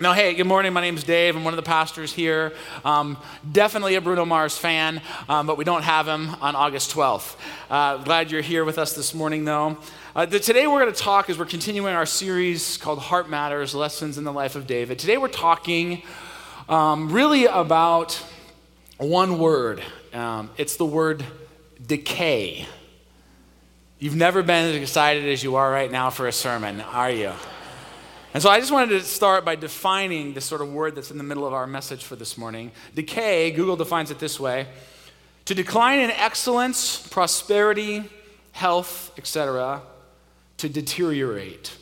Now, hey, good morning. My name's Dave. I'm one of the pastors here. Um, definitely a Bruno Mars fan, um, but we don't have him on August 12th. Uh, glad you're here with us this morning, though. Uh, the, today, we're going to talk as we're continuing our series called Heart Matters Lessons in the Life of David. Today, we're talking um, really about one word um, it's the word decay. You've never been as excited as you are right now for a sermon, are you? And so I just wanted to start by defining this sort of word that's in the middle of our message for this morning. Decay, Google defines it this way to decline in excellence, prosperity, health, etc., to deteriorate.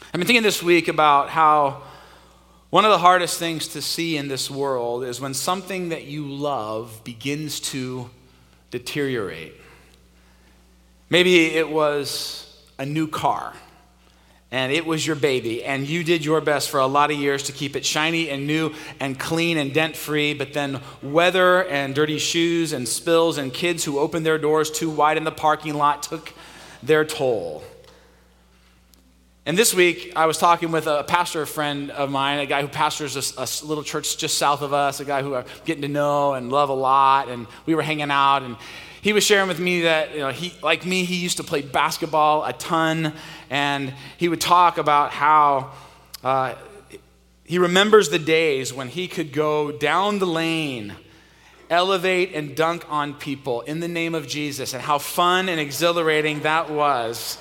I've been thinking this week about how one of the hardest things to see in this world is when something that you love begins to deteriorate. Maybe it was a new car and it was your baby, and you did your best for a lot of years to keep it shiny and new and clean and dent free, but then weather and dirty shoes and spills and kids who opened their doors too wide in the parking lot took their toll. And this week, I was talking with a pastor friend of mine, a guy who pastors a, a, little church just south of us, a guy who I'm getting to know and love a lot. And we were hanging out, and he was sharing with me that, you know, he, like me, he used to play basketball a ton, and he would talk about how uh, he remembers the days when he could go down the lane, elevate and dunk on people in the name of Jesus, and how fun and exhilarating that was.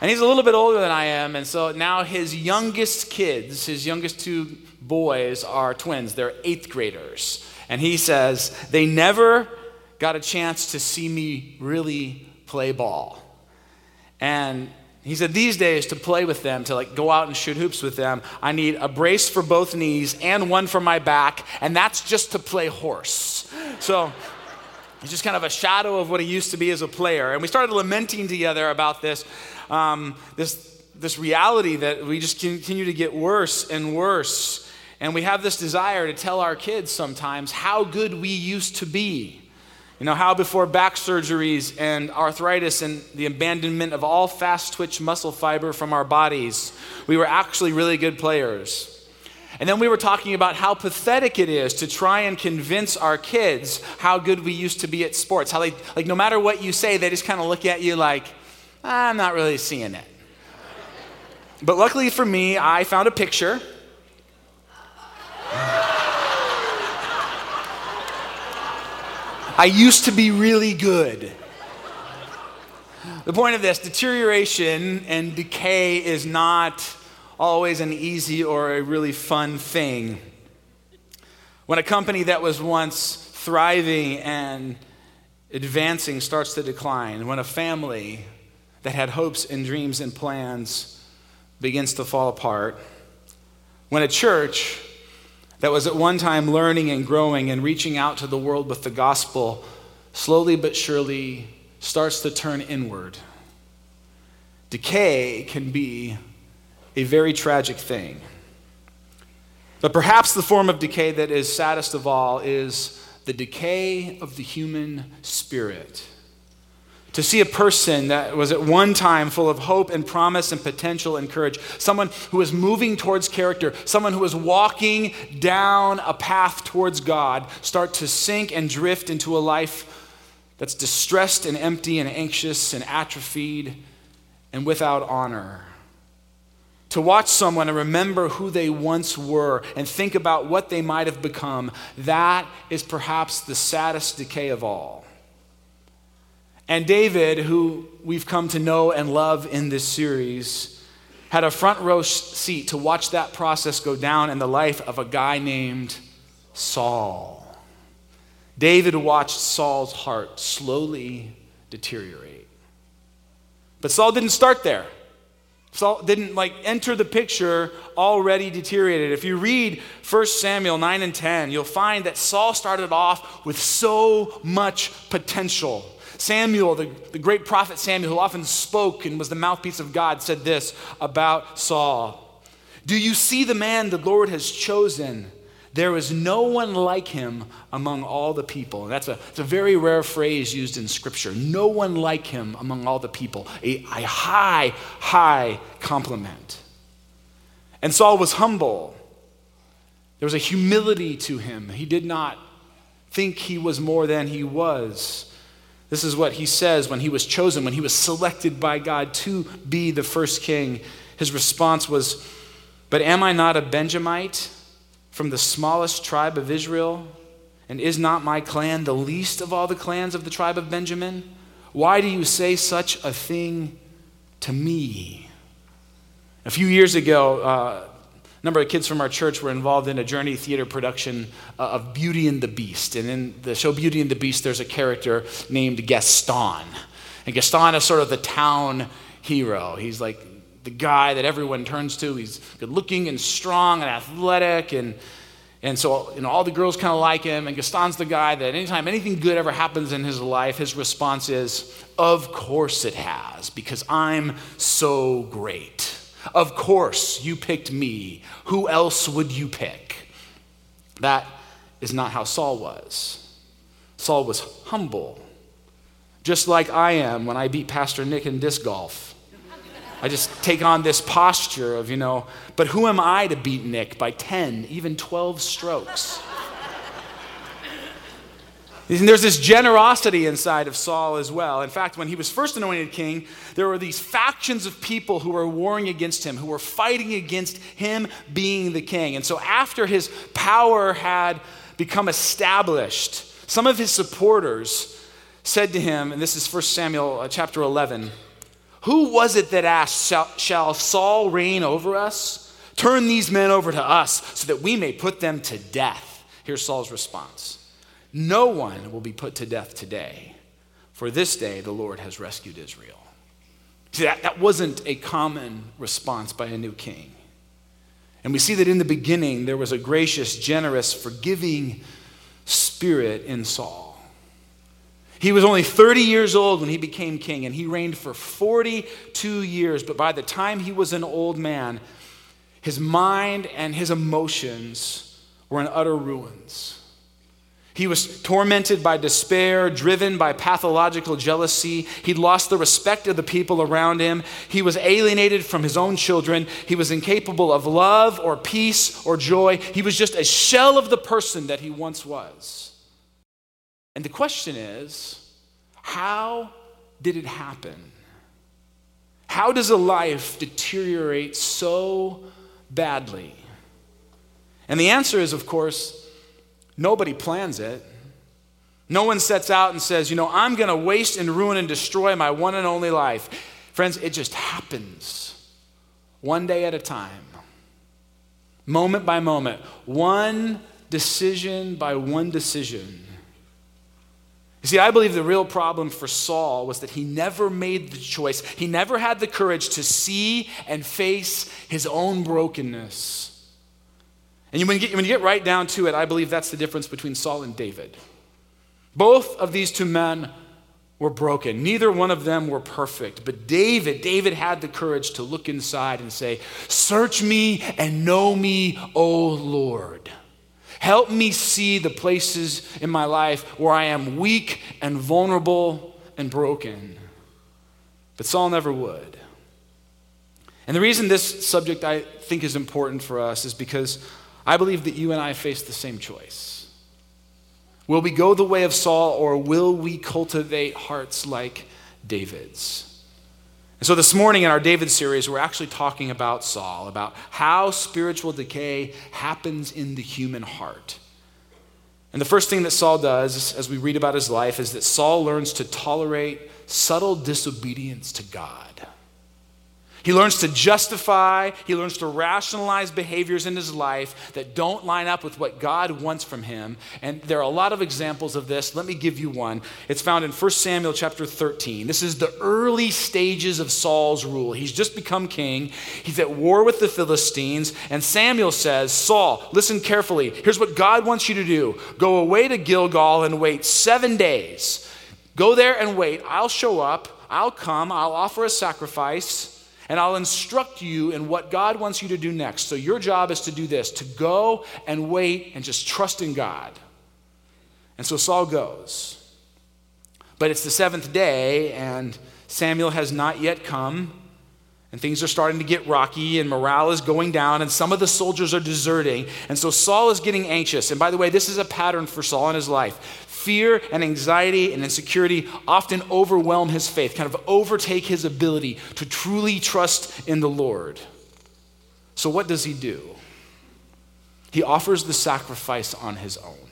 And he's a little bit older than I am, and so now his youngest kids, his youngest two boys, are twins. They're eighth graders. And he says, they never got a chance to see me really play ball. And he said, these days, to play with them, to like go out and shoot hoops with them, I need a brace for both knees and one for my back, and that's just to play horse. So he's just kind of a shadow of what he used to be as a player. And we started lamenting together about this, um, this, this reality that we just continue to get worse and worse. And we have this desire to tell our kids sometimes how good we used to be. You know, how before back surgeries and arthritis and the abandonment of all fast twitch muscle fiber from our bodies, we were actually really good players. And then we were talking about how pathetic it is to try and convince our kids how good we used to be at sports. How they, like, no matter what you say, they just kind of look at you like, I'm not really seeing it. But luckily for me, I found a picture I used to be really good. The point of this deterioration and decay is not always an easy or a really fun thing. When a company that was once thriving and advancing starts to decline, when a family that had hopes and dreams and plans begins to fall apart, when a church that was at one time learning and growing and reaching out to the world with the gospel, slowly but surely starts to turn inward. Decay can be a very tragic thing. But perhaps the form of decay that is saddest of all is the decay of the human spirit to see a person that was at one time full of hope and promise and potential and courage, someone who was moving towards character, someone who was walking down a path towards God, start to sink and drift into a life that's distressed and empty and anxious and atrophied and without honor. To watch someone and remember who they once were and think about what they might have become, that is perhaps the saddest decay of all. And David, who we've come to know and love in this series, had a front row seat to watch that process go down in the life of a guy named Saul. David watched Saul's heart slowly deteriorate. But Saul didn't start there. Saul didn't like enter the picture already deteriorated. If you read 1 Samuel 9 and 10, you'll find that Saul started off with so much potential. Samuel, the, the great prophet Samuel, who often spoke and was the mouthpiece of God, said this about Saul Do you see the man the Lord has chosen? There is no one like him among all the people. That's a, a very rare phrase used in Scripture. No one like him among all the people. A, a high, high compliment. And Saul was humble. There was a humility to him. He did not think he was more than he was. This is what he says when he was chosen, when he was selected by God to be the first king. His response was, But am I not a Benjamite from the smallest tribe of Israel? And is not my clan the least of all the clans of the tribe of Benjamin? Why do you say such a thing to me? A few years ago, uh, number of kids from our church were involved in a Journey Theater production uh, of Beauty and the Beast. And in the show Beauty and the Beast, there's a character named Gaston. And Gaston is sort of the town hero. He's like the guy that everyone turns to. He's good looking and strong and athletic. And, and so you know, all the girls kind of like him. And Gaston's the guy that anytime anything good ever happens in his life, his response is, Of course it has, because I'm so great. Of course, you picked me. Who else would you pick? That is not how Saul was. Saul was humble, just like I am when I beat Pastor Nick in disc golf. I just take on this posture of, you know, but who am I to beat Nick by 10, even 12 strokes? And there's this generosity inside of Saul as well. In fact, when he was first anointed king, there were these factions of people who were warring against him, who were fighting against him being the king. And so, after his power had become established, some of his supporters said to him, and this is 1 Samuel uh, chapter 11, Who was it that asked, Shall Saul reign over us? Turn these men over to us so that we may put them to death. Here's Saul's response. No one will be put to death today, for this day the Lord has rescued Israel. See, that, that wasn't a common response by a new king. And we see that in the beginning there was a gracious, generous, forgiving spirit in Saul. He was only 30 years old when he became king, and he reigned for 42 years. But by the time he was an old man, his mind and his emotions were in utter ruins. He was tormented by despair, driven by pathological jealousy. He'd lost the respect of the people around him. He was alienated from his own children. He was incapable of love or peace or joy. He was just a shell of the person that he once was. And the question is how did it happen? How does a life deteriorate so badly? And the answer is, of course, Nobody plans it. No one sets out and says, you know, I'm going to waste and ruin and destroy my one and only life. Friends, it just happens one day at a time, moment by moment, one decision by one decision. You see, I believe the real problem for Saul was that he never made the choice. He never had the courage to see and face his own brokenness. And when you, get, when you get right down to it, I believe that's the difference between Saul and David. Both of these two men were broken. Neither one of them were perfect. But David, David had the courage to look inside and say, Search me and know me, O Lord. Help me see the places in my life where I am weak and vulnerable and broken. But Saul never would. And the reason this subject I think is important for us is because I believe that you and I face the same choice. Will we go the way of Saul or will we cultivate hearts like David's? And so this morning in our David series, we're actually talking about Saul, about how spiritual decay happens in the human heart. And the first thing that Saul does, as we read about his life, is that Saul learns to tolerate subtle disobedience to God. He learns to justify, he learns to rationalize behaviors in his life that don't line up with what God wants from him. And there are a lot of examples of this. Let me give you one. It's found in 1 Samuel chapter 13. This is the early stages of Saul's rule. He's just become king, he's at war with the Philistines, and Samuel says, Saul, listen carefully. Here's what God wants you to do go away to Gilgal and wait seven days. Go there and wait. I'll show up. I'll come. I'll offer a sacrifice and I'll instruct you in what God wants you to do next. So your job is to do this to go and wait and just trust in God. And so Saul goes. But it's the seventh day, and Samuel has not yet come. and things are starting to get rocky, and morale is going down, and some of the soldiers are deserting. And so Saul is getting anxious. And by the way, this is a pattern for Saul in his life. Fear and anxiety and insecurity often overwhelm his faith, kind of overtake his ability to truly trust in the Lord. So, what does he do? He offers the sacrifice on his own.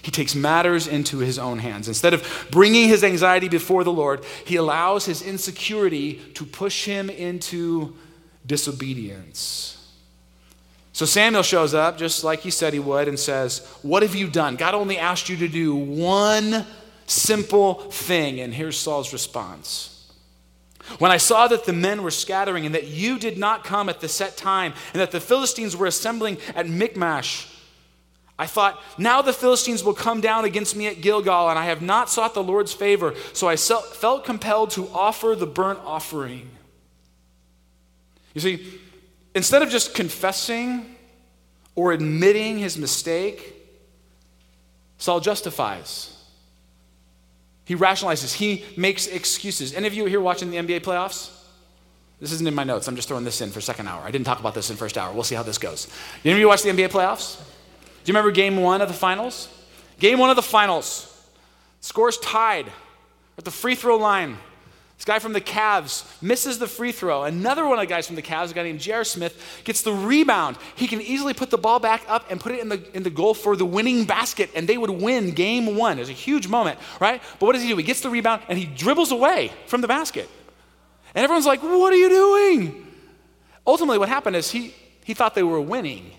He takes matters into his own hands. Instead of bringing his anxiety before the Lord, he allows his insecurity to push him into disobedience. So Samuel shows up, just like he said he would, and says, What have you done? God only asked you to do one simple thing. And here's Saul's response. When I saw that the men were scattering and that you did not come at the set time and that the Philistines were assembling at Michmash, I thought, now the Philistines will come down against me at Gilgal, and I have not sought the Lord's favor, so I felt compelled to offer the burnt offering. You see, instead of just confessing or admitting his mistake, Saul justifies. He rationalizes, he makes excuses. Any of you here watching the NBA playoffs? This isn't in my notes. I'm just throwing this in for second hour. I didn't talk about this in first hour. We'll see how this goes. Any of you watch the NBA playoffs? Do you remember game one of the finals? Game one of the finals. Scores tied at the free throw line. This guy from the Cavs misses the free throw. Another one of the guys from the Cavs, a guy named J.R. Smith, gets the rebound. He can easily put the ball back up and put it in the, in the goal for the winning basket, and they would win game one. It was a huge moment, right? But what does he do? He gets the rebound and he dribbles away from the basket. And everyone's like, What are you doing? Ultimately, what happened is he, he thought they were winning.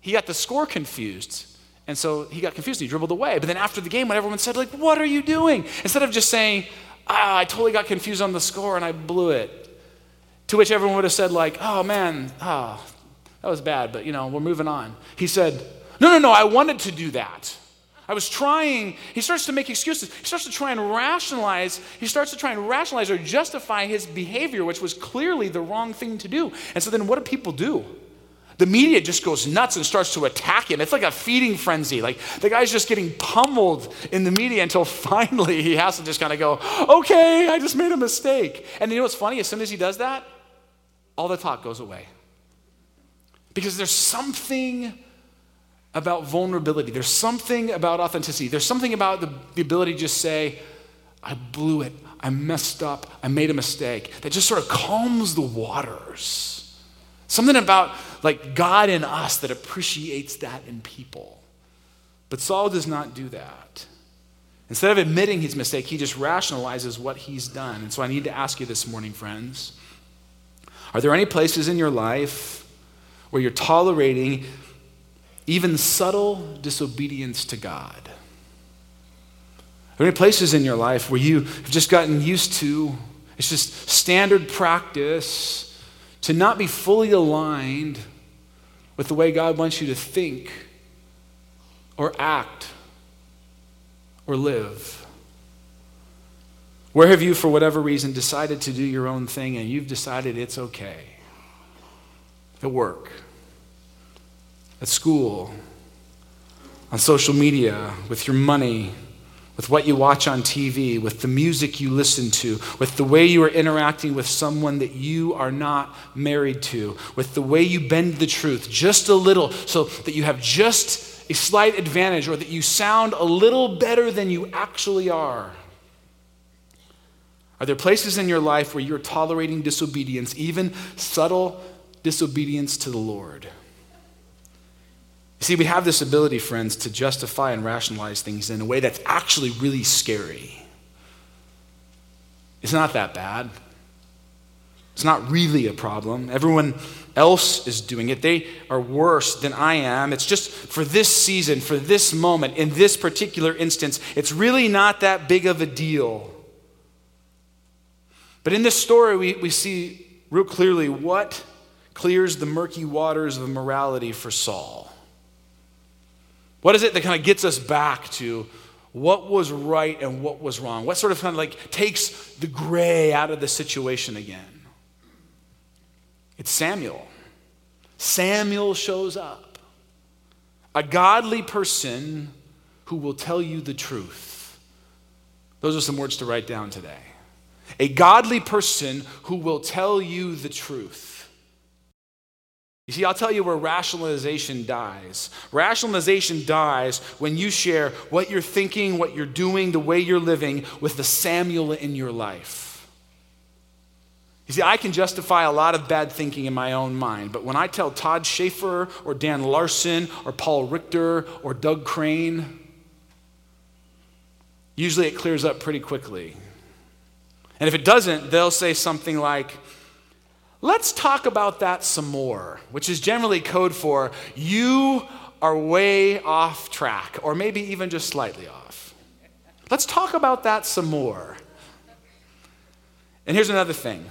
He got the score confused. And so he got confused and he dribbled away. But then after the game, when everyone said, like, what are you doing? Instead of just saying, ah, I totally got confused on the score and I blew it. To which everyone would have said, like, oh man, oh, that was bad, but you know, we're moving on. He said, no, no, no, I wanted to do that. I was trying, he starts to make excuses. He starts to try and rationalize, he starts to try and rationalize or justify his behavior, which was clearly the wrong thing to do. And so then what do people do? The media just goes nuts and starts to attack him. It's like a feeding frenzy. Like the guy's just getting pummeled in the media until finally he has to just kind of go, okay, I just made a mistake. And you know what's funny? As soon as he does that, all the talk goes away. Because there's something about vulnerability, there's something about authenticity, there's something about the, the ability to just say, I blew it, I messed up, I made a mistake, that just sort of calms the waters. Something about like God in us that appreciates that in people. But Saul does not do that. Instead of admitting his mistake, he just rationalizes what he's done. And so I need to ask you this morning, friends are there any places in your life where you're tolerating even subtle disobedience to God? Are there any places in your life where you have just gotten used to, it's just standard practice to not be fully aligned with the way God wants you to think or act or live? Where have you, for whatever reason, decided to do your own thing and you've decided it's okay? At work, at school, on social media, with your money, with what you watch on TV, with the music you listen to, with the way you are interacting with someone that you are not married to, with the way you bend the truth just a little so that you have just a slight advantage or that you sound a little better than you actually are. Are there places in your life where you're tolerating disobedience, even subtle disobedience to the Lord? You see, we have this ability, friends, to justify and rationalize things in a way that's actually really scary. It's not that bad. It's not really a problem. Everyone else is doing it. They are worse than I am. It's just for this season, for this moment, in this particular instance, it's really not that big of a deal. But in this story, we, we see real clearly what clears the murky waters of morality for Saul. What is it that kind of gets us back to what was right and what was wrong? What sort of kind of like takes the gray out of the situation again? It's Samuel. Samuel shows up, a godly person who will tell you the truth. Those are some words to write down today. a godly person who will tell you the truth. You see, I'll tell you where rationalization dies. Rationalization dies when you share what you're thinking, what you're doing, the way you're living with the Samuel in your life. You see, I can justify a lot of bad thinking in my own mind, but when I tell Todd Schaefer or Dan Larson or Paul Richter or Doug Crane, usually it clears up pretty quickly. And if it doesn't, they'll say something like, Let's talk about that some more, which is generally code for you are way off track, or maybe even just slightly off. Let's talk about that some more. And here's another thing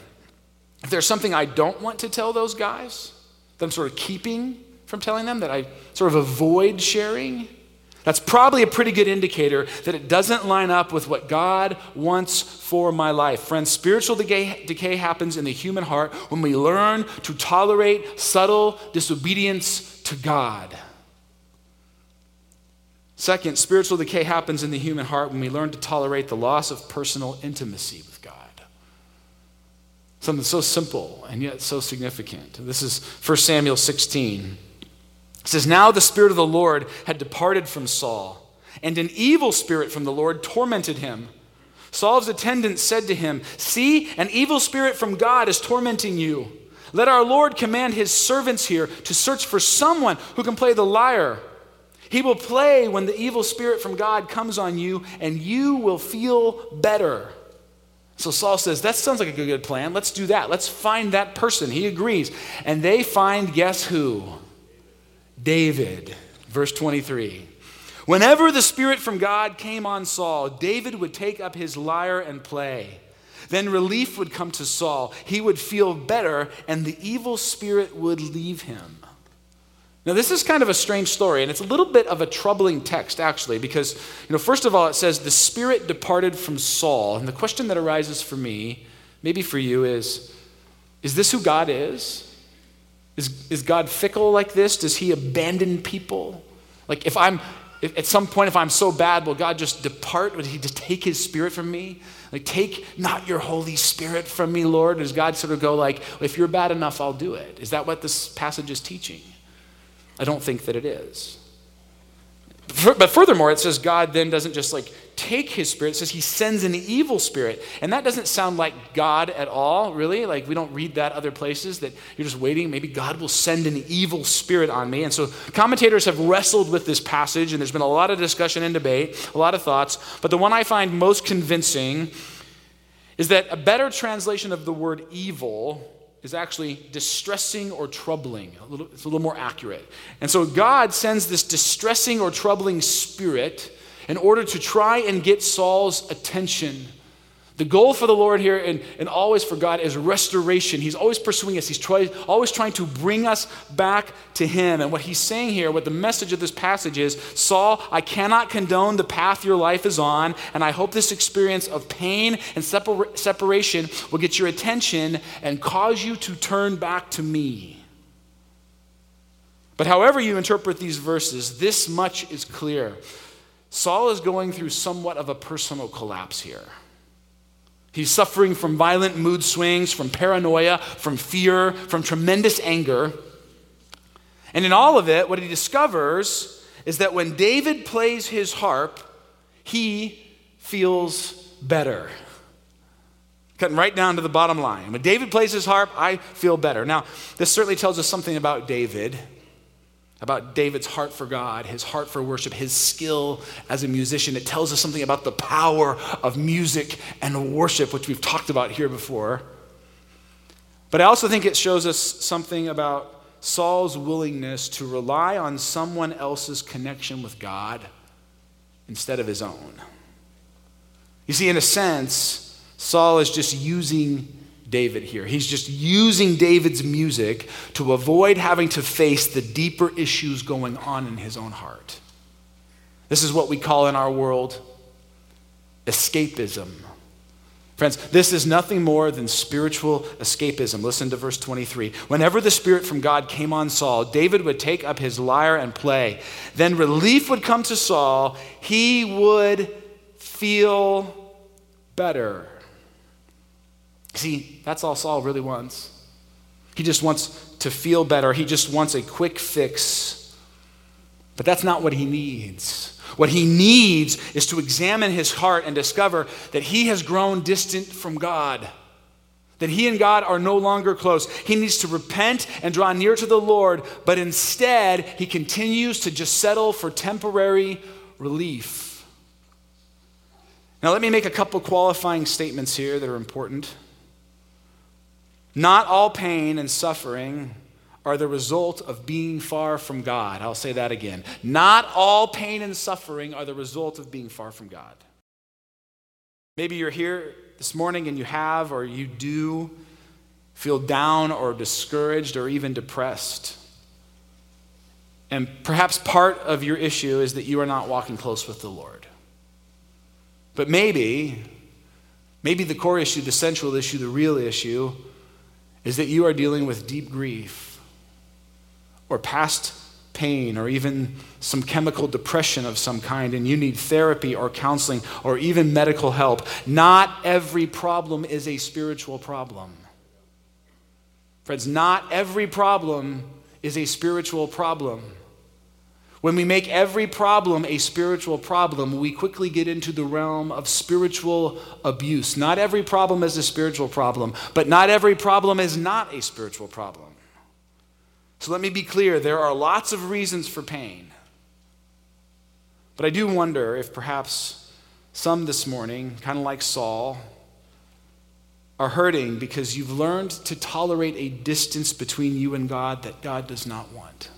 if there's something I don't want to tell those guys, that I'm sort of keeping from telling them, that I sort of avoid sharing, that's probably a pretty good indicator that it doesn't line up with what God wants for my life. Friends, spiritual decay, decay, happens in the human heart when we learn to tolerate subtle disobedience to God. Second, spiritual decay happens in the human heart when we learn to tolerate the loss of personal intimacy with God. Something so simple and yet so significant. This is 1 Samuel 16. It says, Now the Spirit of the Lord had departed from Saul, and an evil spirit from the Lord tormented him. Saul's attendants said to him, See, an evil spirit from God is tormenting you. Let our Lord command his servants here to search for someone who can play the lyre. He will play when the evil spirit from God comes on you, and you will feel better. So Saul says, That sounds like a good plan. Let's do that. Let's find that person. He agrees. And they find, guess who? David. Verse 23. Whenever the Spirit from God came on Saul, David would take up his lyre and play. Then relief would come to Saul. He would feel better, and the evil spirit would leave him. Now, this is kind of a strange story, and it's a little bit of a troubling text, actually, because, you know, first of all, it says, the Spirit departed from Saul. And the question that arises for me, maybe for you, is is this who God is? Is, is God fickle like this? Does he abandon people? Like, if I'm, if, at some point, if I'm so bad, will God just depart? Will he just take his spirit from me? Like, take not your Holy Spirit from me, Lord? Does God sort of go like, if you're bad enough, I'll do it? Is that what this passage is teaching? I don't think that it is. But furthermore, it says God then doesn't just like take his spirit, it says he sends an evil spirit. And that doesn't sound like God at all, really. Like we don't read that other places that you're just waiting. Maybe God will send an evil spirit on me. And so commentators have wrestled with this passage, and there's been a lot of discussion and debate, a lot of thoughts. But the one I find most convincing is that a better translation of the word evil is actually distressing or troubling. A little, it's a little more accurate. And so God sends this distressing or troubling spirit in order to try and get Saul's attention the goal for the Lord here and, and always for God is restoration. He's always pursuing us, He's try, always trying to bring us back to Him. And what He's saying here, what the message of this passage is Saul, I cannot condone the path your life is on, and I hope this experience of pain and separ- separation will get your attention and cause you to turn back to me. But however you interpret these verses, this much is clear. Saul is going through somewhat of a personal collapse here. He's suffering from violent mood swings, from paranoia, from fear, from tremendous anger. And in all of it, what he discovers is that when David plays his harp, he feels better. Cutting right down to the bottom line. When David plays his harp, I feel better. Now, this certainly tells us something about David about David's heart for God, his heart for worship, his skill as a musician. It tells us something about the power of music and worship, which we've talked about here before. But I also think it shows us something about Saul's willingness to rely on someone else's connection with God instead of his own. You see, in a sense, Saul is just using David here. He's just using David's music to avoid having to face the deeper issues going on in his own heart. This is what we call in our world escapism. Friends, this is nothing more than spiritual escapism. Listen to verse 23. Whenever the Spirit from God came on Saul, David would take up his lyre and play. Then relief would come to Saul. He would feel better. See, that's all Saul really wants. He just wants to feel better, he just wants a quick fix. But that's not what he needs. What he needs is to examine his heart and discover that he has grown distant from God that he and God are no longer close. He needs to repent and draw near to the Lord, but instead, he continues to just settle for temporary relief. Now, let me make a couple qualifying statements here that are important. Not all pain and suffering are the result of being far from God. I'll say that again. Not all pain and suffering are the result of being far from God. Maybe you're here this morning and you have or you do feel down or discouraged or even depressed. And perhaps part of your issue is that you are not walking close with the Lord. But maybe, maybe the core issue, the central issue, the real issue is that you are dealing with deep grief or past pain or even some chemical depression of some kind and you need therapy or counseling or even medical help, not every problem is a spiritual problem. Friends, not every problem is a spiritual problem. When we make every problem a spiritual problem, we quickly get into the realm of spiritual abuse. Not every problem is a spiritual problem, but not every problem is not a spiritual problem. So let me be clear there are lots of reasons for pain. But I do wonder if perhaps some this morning, kind of like Saul, are hurting because you've learned to tolerate a distance between you and God that God does not want.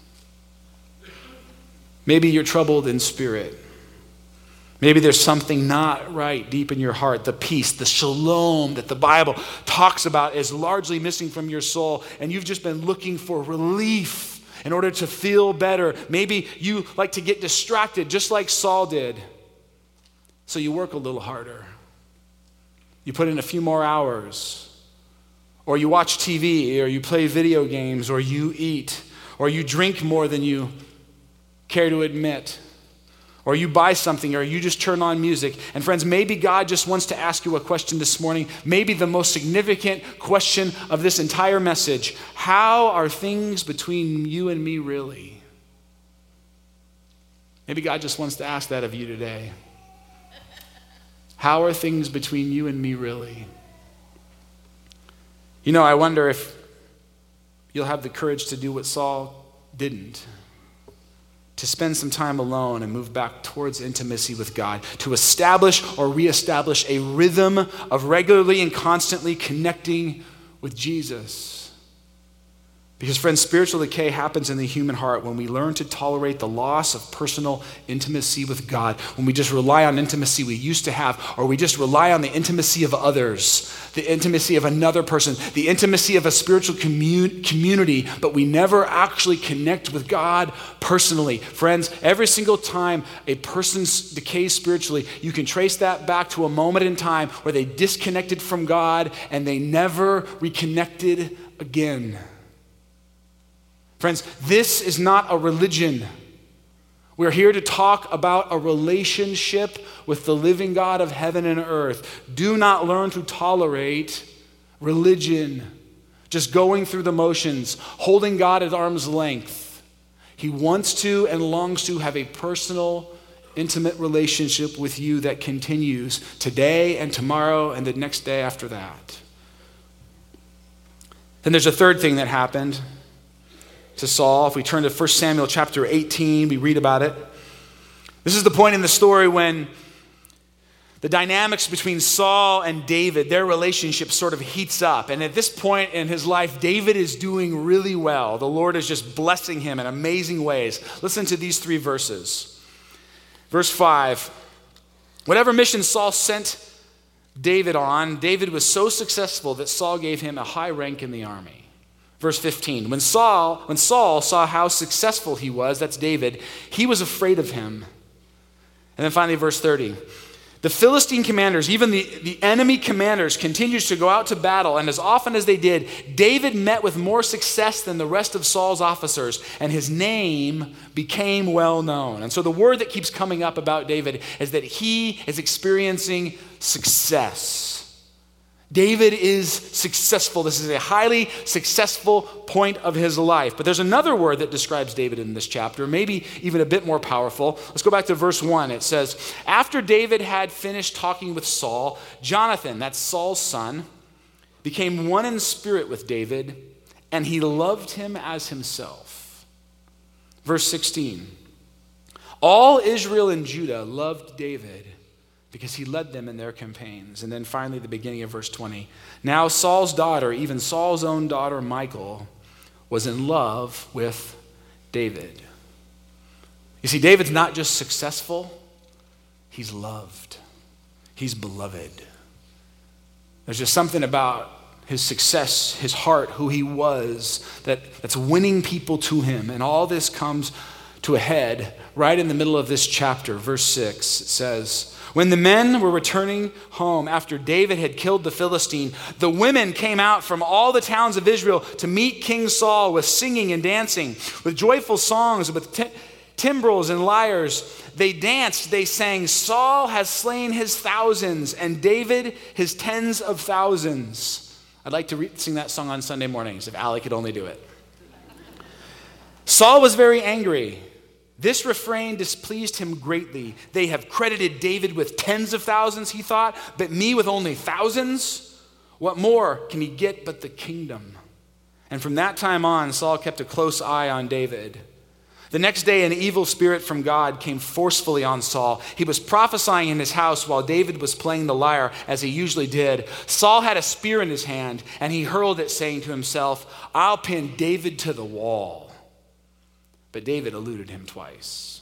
Maybe you're troubled in spirit. Maybe there's something not right deep in your heart. The peace, the shalom that the Bible talks about is largely missing from your soul, and you've just been looking for relief in order to feel better. Maybe you like to get distracted, just like Saul did. So you work a little harder. You put in a few more hours. Or you watch TV, or you play video games, or you eat, or you drink more than you care to admit or you buy something, or you just turn on music. And friends, maybe God just wants to ask you a question this morning, maybe the most significant question of this entire message How are things between you and me really? Maybe God just wants to ask that of you today. How are things between you and me really? You know, I wonder if you'll have the courage to do what Saul didn't to spend some time alone and move back towards intimacy with God, to establish or reestablish a rhythm of regularly and constantly connecting with Jesus. Because, friends, spiritual decay happens in the human heart when we learn to tolerate the loss of personal intimacy with God, when we just rely on intimacy we used to have, or we just rely on the intimacy of others, the intimacy of another person, the intimacy of a spiritual commun- community, but we never actually connect with God personally. Friends, every single time a person decays spiritually, you can trace that back to a moment in time where they disconnected from God and they never reconnected again. Friends, this is not a religion. We're here to talk about a relationship with the living God of heaven and earth. Do not learn to tolerate religion, just going through the motions, holding God at arm's length. He wants to and longs to have a personal, intimate relationship with you that continues today and tomorrow and the next day after that. Then there's a third thing that happened to Saul. If we turn to 1 Samuel chapter 18, we read about it. This is the point in the story when the dynamics between Saul and David, their relationship sort of heats up. And at this point in his life, David is doing really well. The Lord is just blessing him in amazing ways. Listen to these three verses. Verse 5 Whatever mission Saul sent David on, David was so successful that Saul gave him a high rank in the army. Verse 15. When Saul, when Saul saw how successful he was, that's David, he was afraid of him. And then finally, verse 30. The Philistine commanders, even the, the enemy commanders, continued to go out to battle, and as often as they did, David met with more success than the rest of Saul's officers, and his name became well known. And so the word that keeps coming up about David is that he is experiencing success. David is successful. This is a highly successful point of his life. But there's another word that describes David in this chapter, maybe even a bit more powerful. Let's go back to verse 1. It says, After David had finished talking with Saul, Jonathan, that's Saul's son, became one in spirit with David, and he loved him as himself. Verse 16 All Israel and Judah loved David because he led them in their campaigns. And then finally, the beginning of verse 20. Now, Saul's daughter, even Saul's own daughter, Michal, was in love with David. You see, David's not just successful, he's loved, he's beloved. There's just something about his success, his heart, who he was, that, that's winning people to him. And all this comes to a head right in the middle of this chapter. Verse 6 it says, when the men were returning home after David had killed the Philistine, the women came out from all the towns of Israel to meet King Saul with singing and dancing, with joyful songs, with t- timbrels and lyres. They danced, they sang, Saul has slain his thousands, and David his tens of thousands. I'd like to re- sing that song on Sunday mornings if Ali could only do it. Saul was very angry. This refrain displeased him greatly. They have credited David with tens of thousands, he thought, but me with only thousands? What more can he get but the kingdom? And from that time on, Saul kept a close eye on David. The next day, an evil spirit from God came forcefully on Saul. He was prophesying in his house while David was playing the lyre, as he usually did. Saul had a spear in his hand, and he hurled it, saying to himself, I'll pin David to the wall. But David eluded him twice.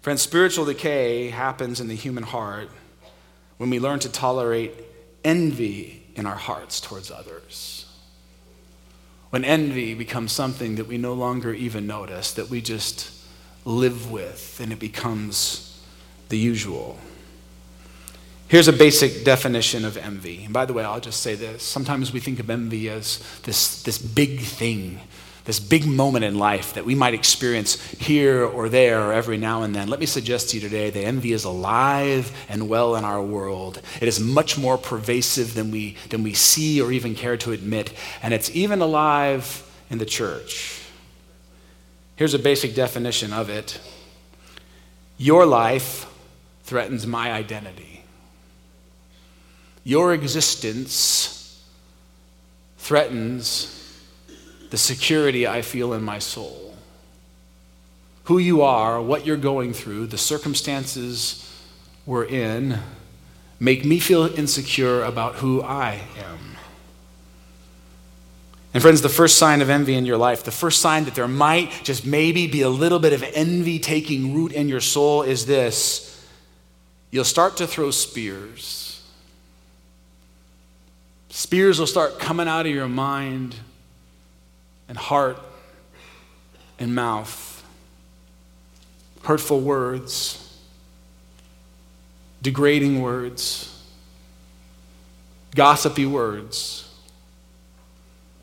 Friends, spiritual decay happens in the human heart when we learn to tolerate envy in our hearts towards others. When envy becomes something that we no longer even notice, that we just live with, and it becomes the usual. Here's a basic definition of envy. And by the way, I'll just say this. Sometimes we think of envy as this, this big thing this big moment in life that we might experience here or there or every now and then, let me suggest to you today that envy is alive and well in our world. It is much more pervasive than we, than we see or even care to admit, and it's even alive in the church. Here's a basic definition of it Your life threatens my identity, your existence threatens the security I feel in my soul. Who you are, what you're going through, the circumstances we're in make me feel insecure about who I am. And, friends, the first sign of envy in your life, the first sign that there might just maybe be a little bit of envy taking root in your soul is this you'll start to throw spears. Spears will start coming out of your mind and heart and mouth, hurtful words, degrading words, gossipy words,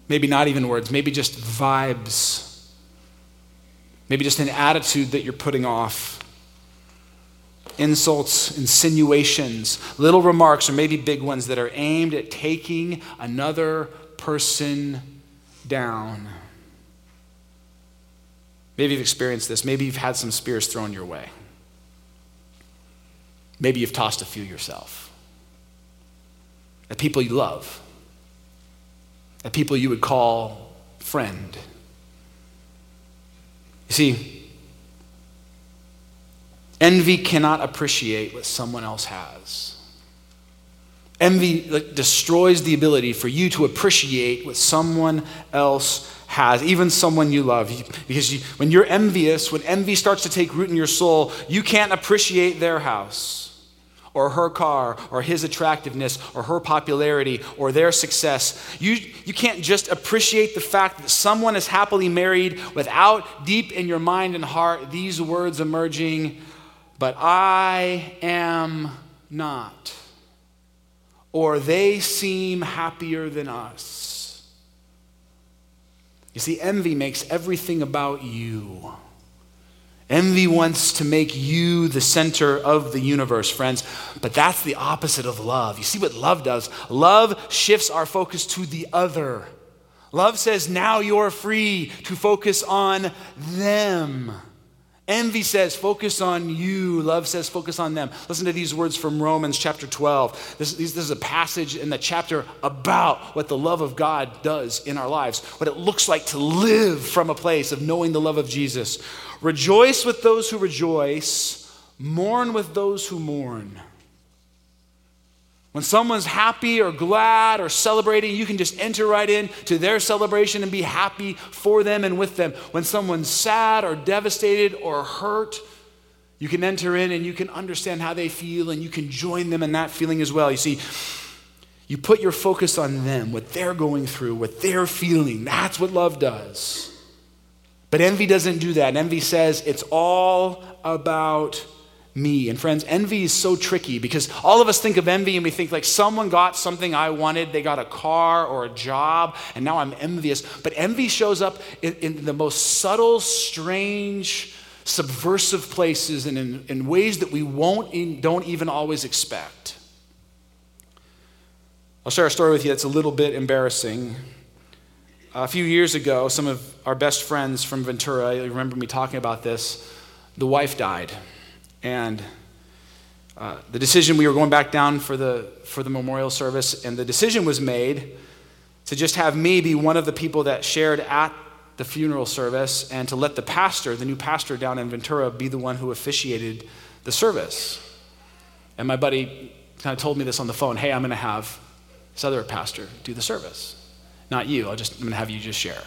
maybe not even words, maybe just vibes, maybe just an attitude that you're putting off. Insults, insinuations, little remarks, or maybe big ones that are aimed at taking another person down. Maybe you've experienced this. Maybe you've had some spears thrown your way. Maybe you've tossed a few yourself. At people you love, at people you would call friend. You see, envy cannot appreciate what someone else has. Envy like, destroys the ability for you to appreciate what someone else has, even someone you love. Because you, when you're envious, when envy starts to take root in your soul, you can't appreciate their house or her car or his attractiveness or her popularity or their success. You, you can't just appreciate the fact that someone is happily married without deep in your mind and heart these words emerging, but I am not. Or they seem happier than us. You see, envy makes everything about you. Envy wants to make you the center of the universe, friends. But that's the opposite of love. You see what love does? Love shifts our focus to the other. Love says, now you're free to focus on them. Envy says, focus on you. Love says, focus on them. Listen to these words from Romans chapter 12. This, this, is a passage in the chapter about what the love of God does in our lives, what it looks like to live from a place of knowing the love of Jesus. Rejoice with those who rejoice, mourn with those who mourn. When someone's happy or glad or celebrating, you can just enter right in to their celebration and be happy for them and with them. When someone's sad or devastated or hurt, you can enter in and you can understand how they feel and you can join them in that feeling as well. You see, you put your focus on them, what they're going through, what they're feeling. That's what love does. But envy doesn't do that. Envy says it's all about me. And friends, envy is so tricky because all of us think of envy and we think like someone got something I wanted, they got a car or a job, and now I'm envious. But envy shows up in, in the most subtle, strange, subversive places and in, in ways that we won't in, don't even always expect. I'll share a story with you that's a little bit embarrassing. A few years ago, some of our best friends from Ventura, you remember me talking about this, the wife died. And uh, the decision, we were going back down for the, for the memorial service, and the decision was made to just have me be one of the people that shared at the funeral service and to let the pastor, the new pastor down in Ventura, be the one who officiated the service. And my buddy kind of told me this on the phone hey, I'm going to have this other pastor do the service. Not you, I'll just, I'm going to have you just share.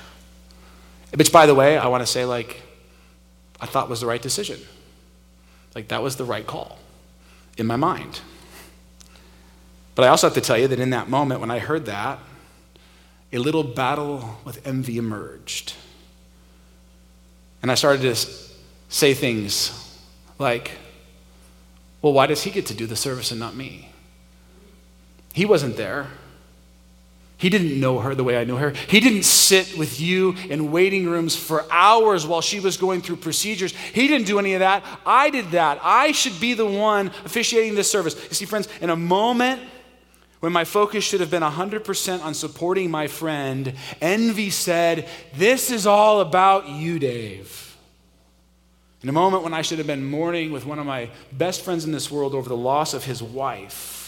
Which, by the way, I want to say, like, I thought was the right decision. Like that was the right call in my mind. But I also have to tell you that in that moment when I heard that, a little battle with envy emerged. And I started to say things like, well, why does he get to do the service and not me? He wasn't there. He didn't know her the way I knew her. He didn't sit with you in waiting rooms for hours while she was going through procedures. He didn't do any of that. I did that. I should be the one officiating this service. You see, friends, in a moment when my focus should have been 100% on supporting my friend, envy said, This is all about you, Dave. In a moment when I should have been mourning with one of my best friends in this world over the loss of his wife,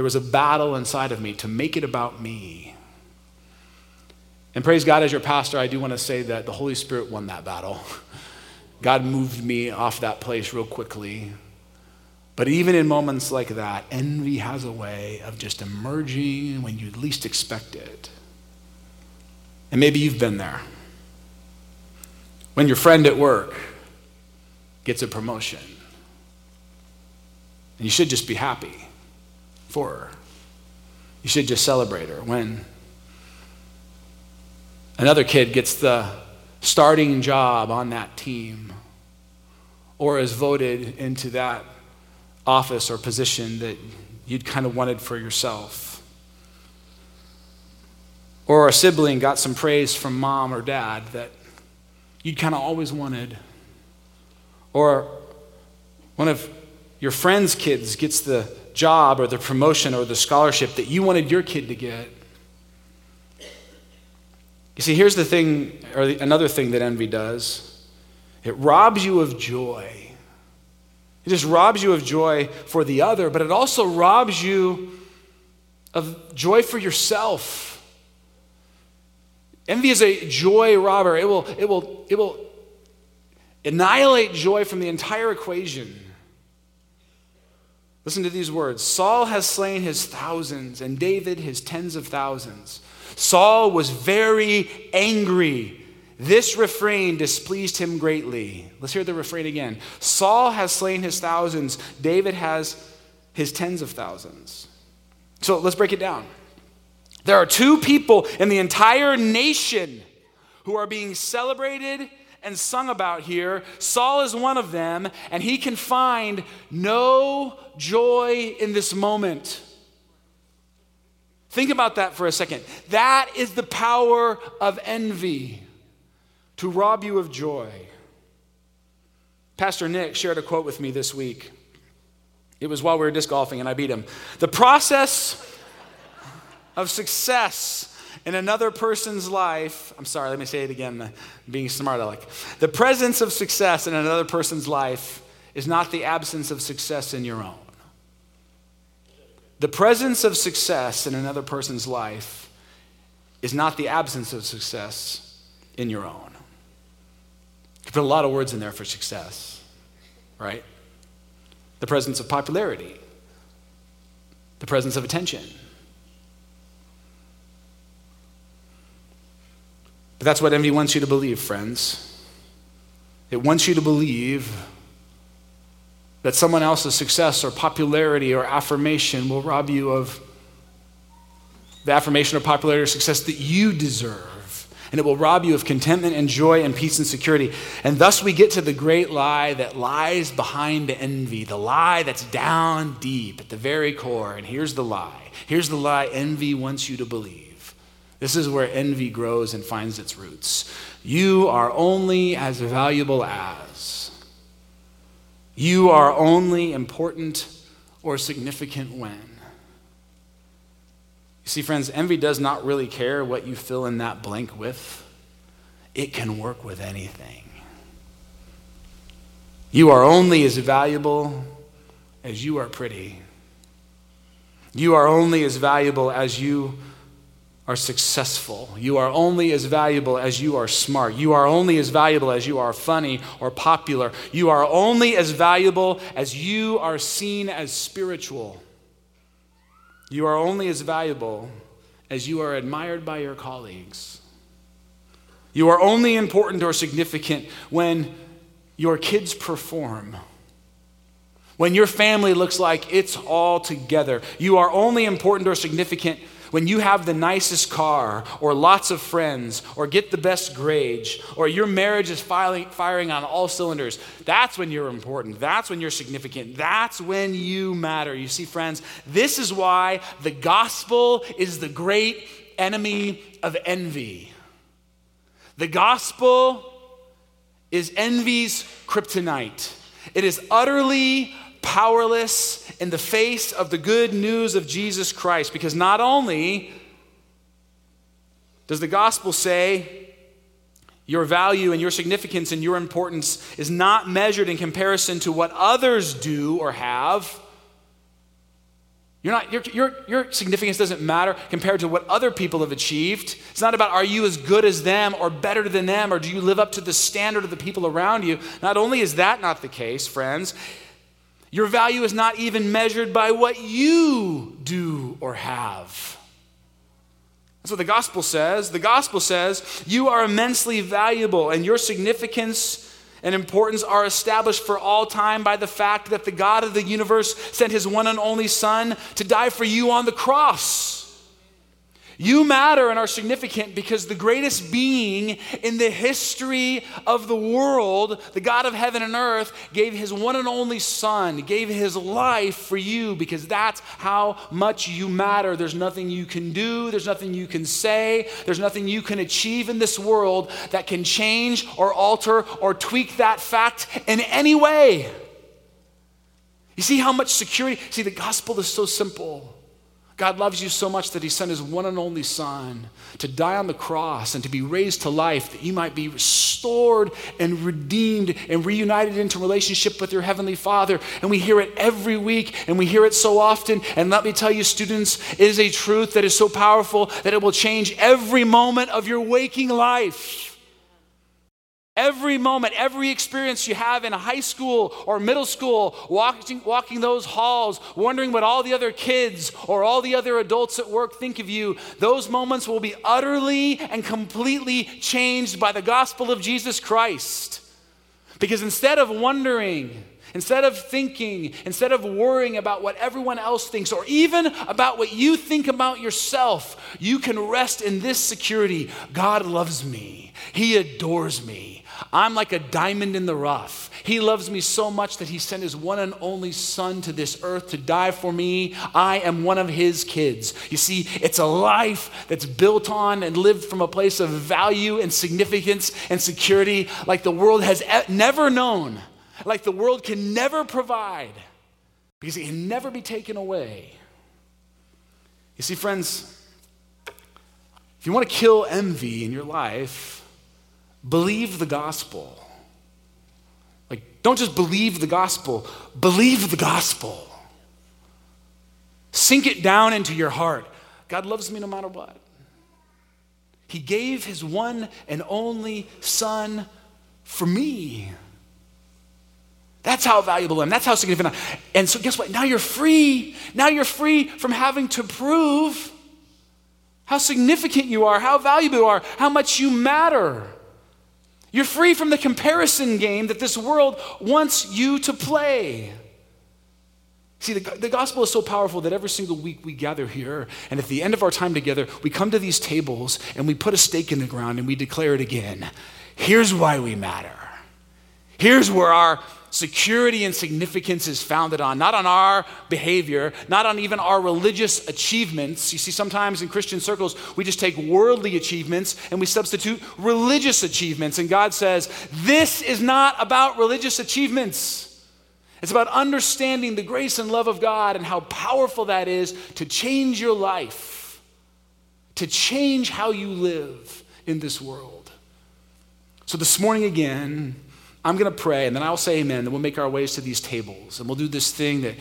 there was a battle inside of me to make it about me. And praise God, as your pastor, I do want to say that the Holy Spirit won that battle. God moved me off that place real quickly. But even in moments like that, envy has a way of just emerging when you least expect it. And maybe you've been there. When your friend at work gets a promotion, and you should just be happy for her. You should just celebrate her. When another kid gets the starting job on that team or is voted into that office or position that you'd kind of wanted for yourself. Or a sibling got some praise from mom or dad that you'd kind of always wanted. Or one of your friend's kids gets the job or the promotion or the scholarship that you wanted your kid to get. You see, here's the thing, or the, another thing that envy does it robs you of joy. It just robs you of joy for the other, but it also robs you of joy for yourself. Envy is a joy robber. It will, it will, it will annihilate joy from the entire equation. Listen to these words Saul has slain his thousands, and David his tens of thousands. Saul was very angry. This refrain displeased him greatly. Let's hear the refrain again. Saul has slain his thousands, David has his tens of thousands. So let's break it down. There are two people in the entire nation who are being celebrated and sung about here. Saul is one of them, and he can find no joy in this moment. Think about that for a second. That is the power of envy to rob you of joy. Pastor Nick shared a quote with me this week. It was while we were disc golfing and I beat him. The process of success in another person's life, I'm sorry, let me say it again, being smart aleck. The presence of success in another person's life is not the absence of success in your own. The presence of success in another person's life is not the absence of success in your own. You put a lot of words in there for success, right? The presence of popularity, the presence of attention. But that's what envy wants you to believe, friends. It wants you to believe that someone else's success or popularity or affirmation will rob you of the affirmation or popularity or success that you deserve. And it will rob you of contentment and joy and peace and security. And thus we get to the great lie that lies behind envy, the lie that's down deep at the very core. And here's the lie. Here's the lie envy wants you to believe. This is where envy grows and finds its roots. You are only as valuable as you are only important or significant when. You see, friends, envy does not really care what you fill in that blank with, it can work with anything. You are only as valuable as you are pretty. You are only as valuable as you are successful. You are only as valuable as you are smart. You are only as valuable as you are funny or popular. You are only as valuable as you are seen as spiritual. You are only as valuable as you are admired by your colleagues. You are only important or significant when your kids perform. When your family looks like it's all together. You are only important or significant when you have the nicest car, or lots of friends, or get the best grades, or your marriage is filing, firing on all cylinders, that's when you're important. That's when you're significant. That's when you matter. You see, friends, this is why the gospel is the great enemy of envy. The gospel is envy's kryptonite. It is utterly powerless in the face of the good news of Jesus Christ. Because not only does the gospel say your value and your significance and your importance is not measured in comparison to what others do or have. You're not, your, your, your significance doesn't matter compared to what other people have achieved. It's not about are you as good as them or better than them or do you live up to the standard of the people around you. Not only is that not the case, friends, your value is not even measured by what you do or have. That's what the gospel says. The gospel says you are immensely valuable, and your significance and importance are established for all time by the fact that the God of the universe sent his one and only Son to die for you on the cross. You matter and are significant because the greatest being in the history of the world, the God of heaven and earth, gave his one and only Son, gave his life for you because that's how much you matter. There's nothing you can do, there's nothing you can say, there's nothing you can achieve in this world that can change or alter or tweak that fact in any way. You see how much security? See, the gospel is so simple. God loves you so much that he sent his one and only Son to die on the cross and to be raised to life that you might be restored and redeemed and reunited into relationship with your Heavenly Father. And we hear it every week and we hear it so often. And let me tell you, students, it is a truth that is so powerful that it will change every moment of your waking life. Every moment, every experience you have in high school or middle school, walking, walking those halls, wondering what all the other kids or all the other adults at work think of you, those moments will be utterly and completely changed by the gospel of Jesus Christ. Because instead of wondering, Instead of thinking, instead of worrying about what everyone else thinks, or even about what you think about yourself, you can rest in this security. God loves me, He adores me, I'm like a diamond in the rough. He loves me so much that he sent his one and only son to this earth to die for me. I am one of his kids. You see, it's a life that's built on and lived from a place of value and significance and security like the world has never known. like the world can never provide because it can never be taken away. You see, friends, if you want to kill envy in your life, believe the gospel. Like, don't just believe the gospel, believe the gospel. Sink it down into your heart. God loves me no matter what. He gave his one and only son for me. That's how valuable I am. That's how significant I am. And so, guess what? Now you're free. Now you're free from having to prove how significant you are, how valuable you are, how much you matter. You're free from the comparison game that this world wants you to play. See, the, the gospel is so powerful that every single week we gather here, and at the end of our time together, we come to these tables and we put a stake in the ground and we declare it again. Here's why we matter. Here's where our security and significance is founded on, not on our behavior, not on even our religious achievements. You see, sometimes in Christian circles, we just take worldly achievements and we substitute religious achievements. And God says, This is not about religious achievements. It's about understanding the grace and love of God and how powerful that is to change your life, to change how you live in this world. So, this morning again, I'm going to pray and then I'll say amen. and we'll make our ways to these tables and we'll do this thing that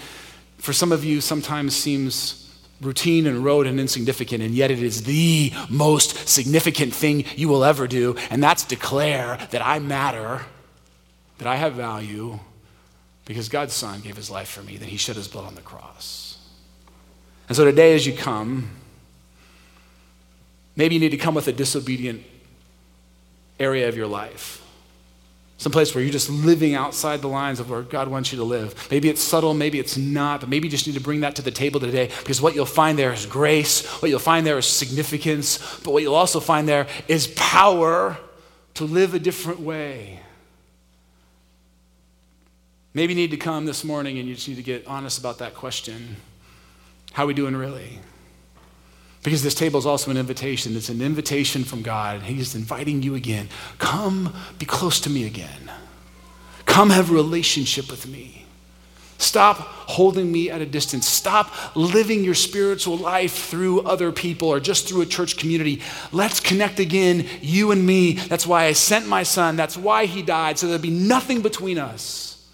for some of you sometimes seems routine and rote and insignificant, and yet it is the most significant thing you will ever do, and that's declare that I matter, that I have value, because God's Son gave his life for me, that he shed his blood on the cross. And so today, as you come, maybe you need to come with a disobedient area of your life. Some place where you're just living outside the lines of where God wants you to live. Maybe it's subtle, maybe it's not, but maybe you just need to bring that to the table today because what you'll find there is grace, what you'll find there is significance, but what you'll also find there is power to live a different way. Maybe you need to come this morning and you just need to get honest about that question. How are we doing really? Because this table is also an invitation. It's an invitation from God. He's inviting you again. Come be close to me again. Come have a relationship with me. Stop holding me at a distance. Stop living your spiritual life through other people or just through a church community. Let's connect again, you and me. That's why I sent my son. That's why he died, so there'd be nothing between us.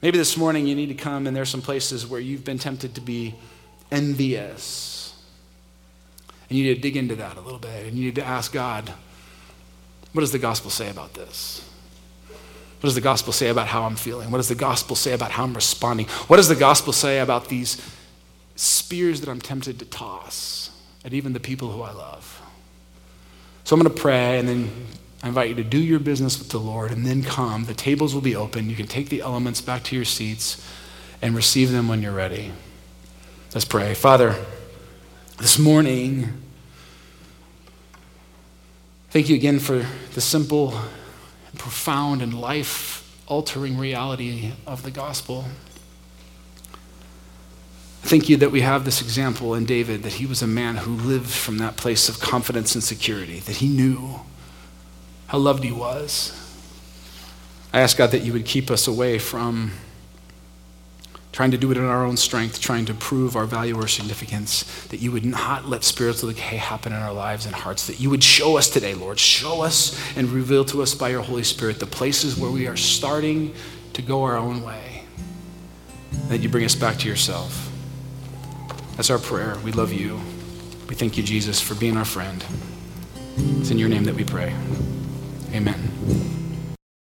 Maybe this morning you need to come, and there's some places where you've been tempted to be envious. And you need to dig into that a little bit, and you need to ask God, what does the gospel say about this? What does the gospel say about how I'm feeling? What does the gospel say about how I'm responding? What does the gospel say about these spears that I'm tempted to toss at even the people who I love? So I'm going to pray, and then I invite you to do your business with the Lord and then come. The tables will be open. You can take the elements back to your seats and receive them when you're ready. Let's pray. Father, this morning, thank you again for the simple, and profound, and life altering reality of the gospel. Thank you that we have this example in David, that he was a man who lived from that place of confidence and security, that he knew how loved he was. I ask God that you would keep us away from trying to do it in our own strength, trying to prove our value or significance, that you would not let spiritual decay happen in our lives and hearts, that you would show us today, Lord. Show us and reveal to us by your Holy Spirit the places where we are starting to go our own way, that you bring us back to yourself. That's our prayer. We love you. We thank you, Jesus, for being our friend. It's in your name that we pray. Amen.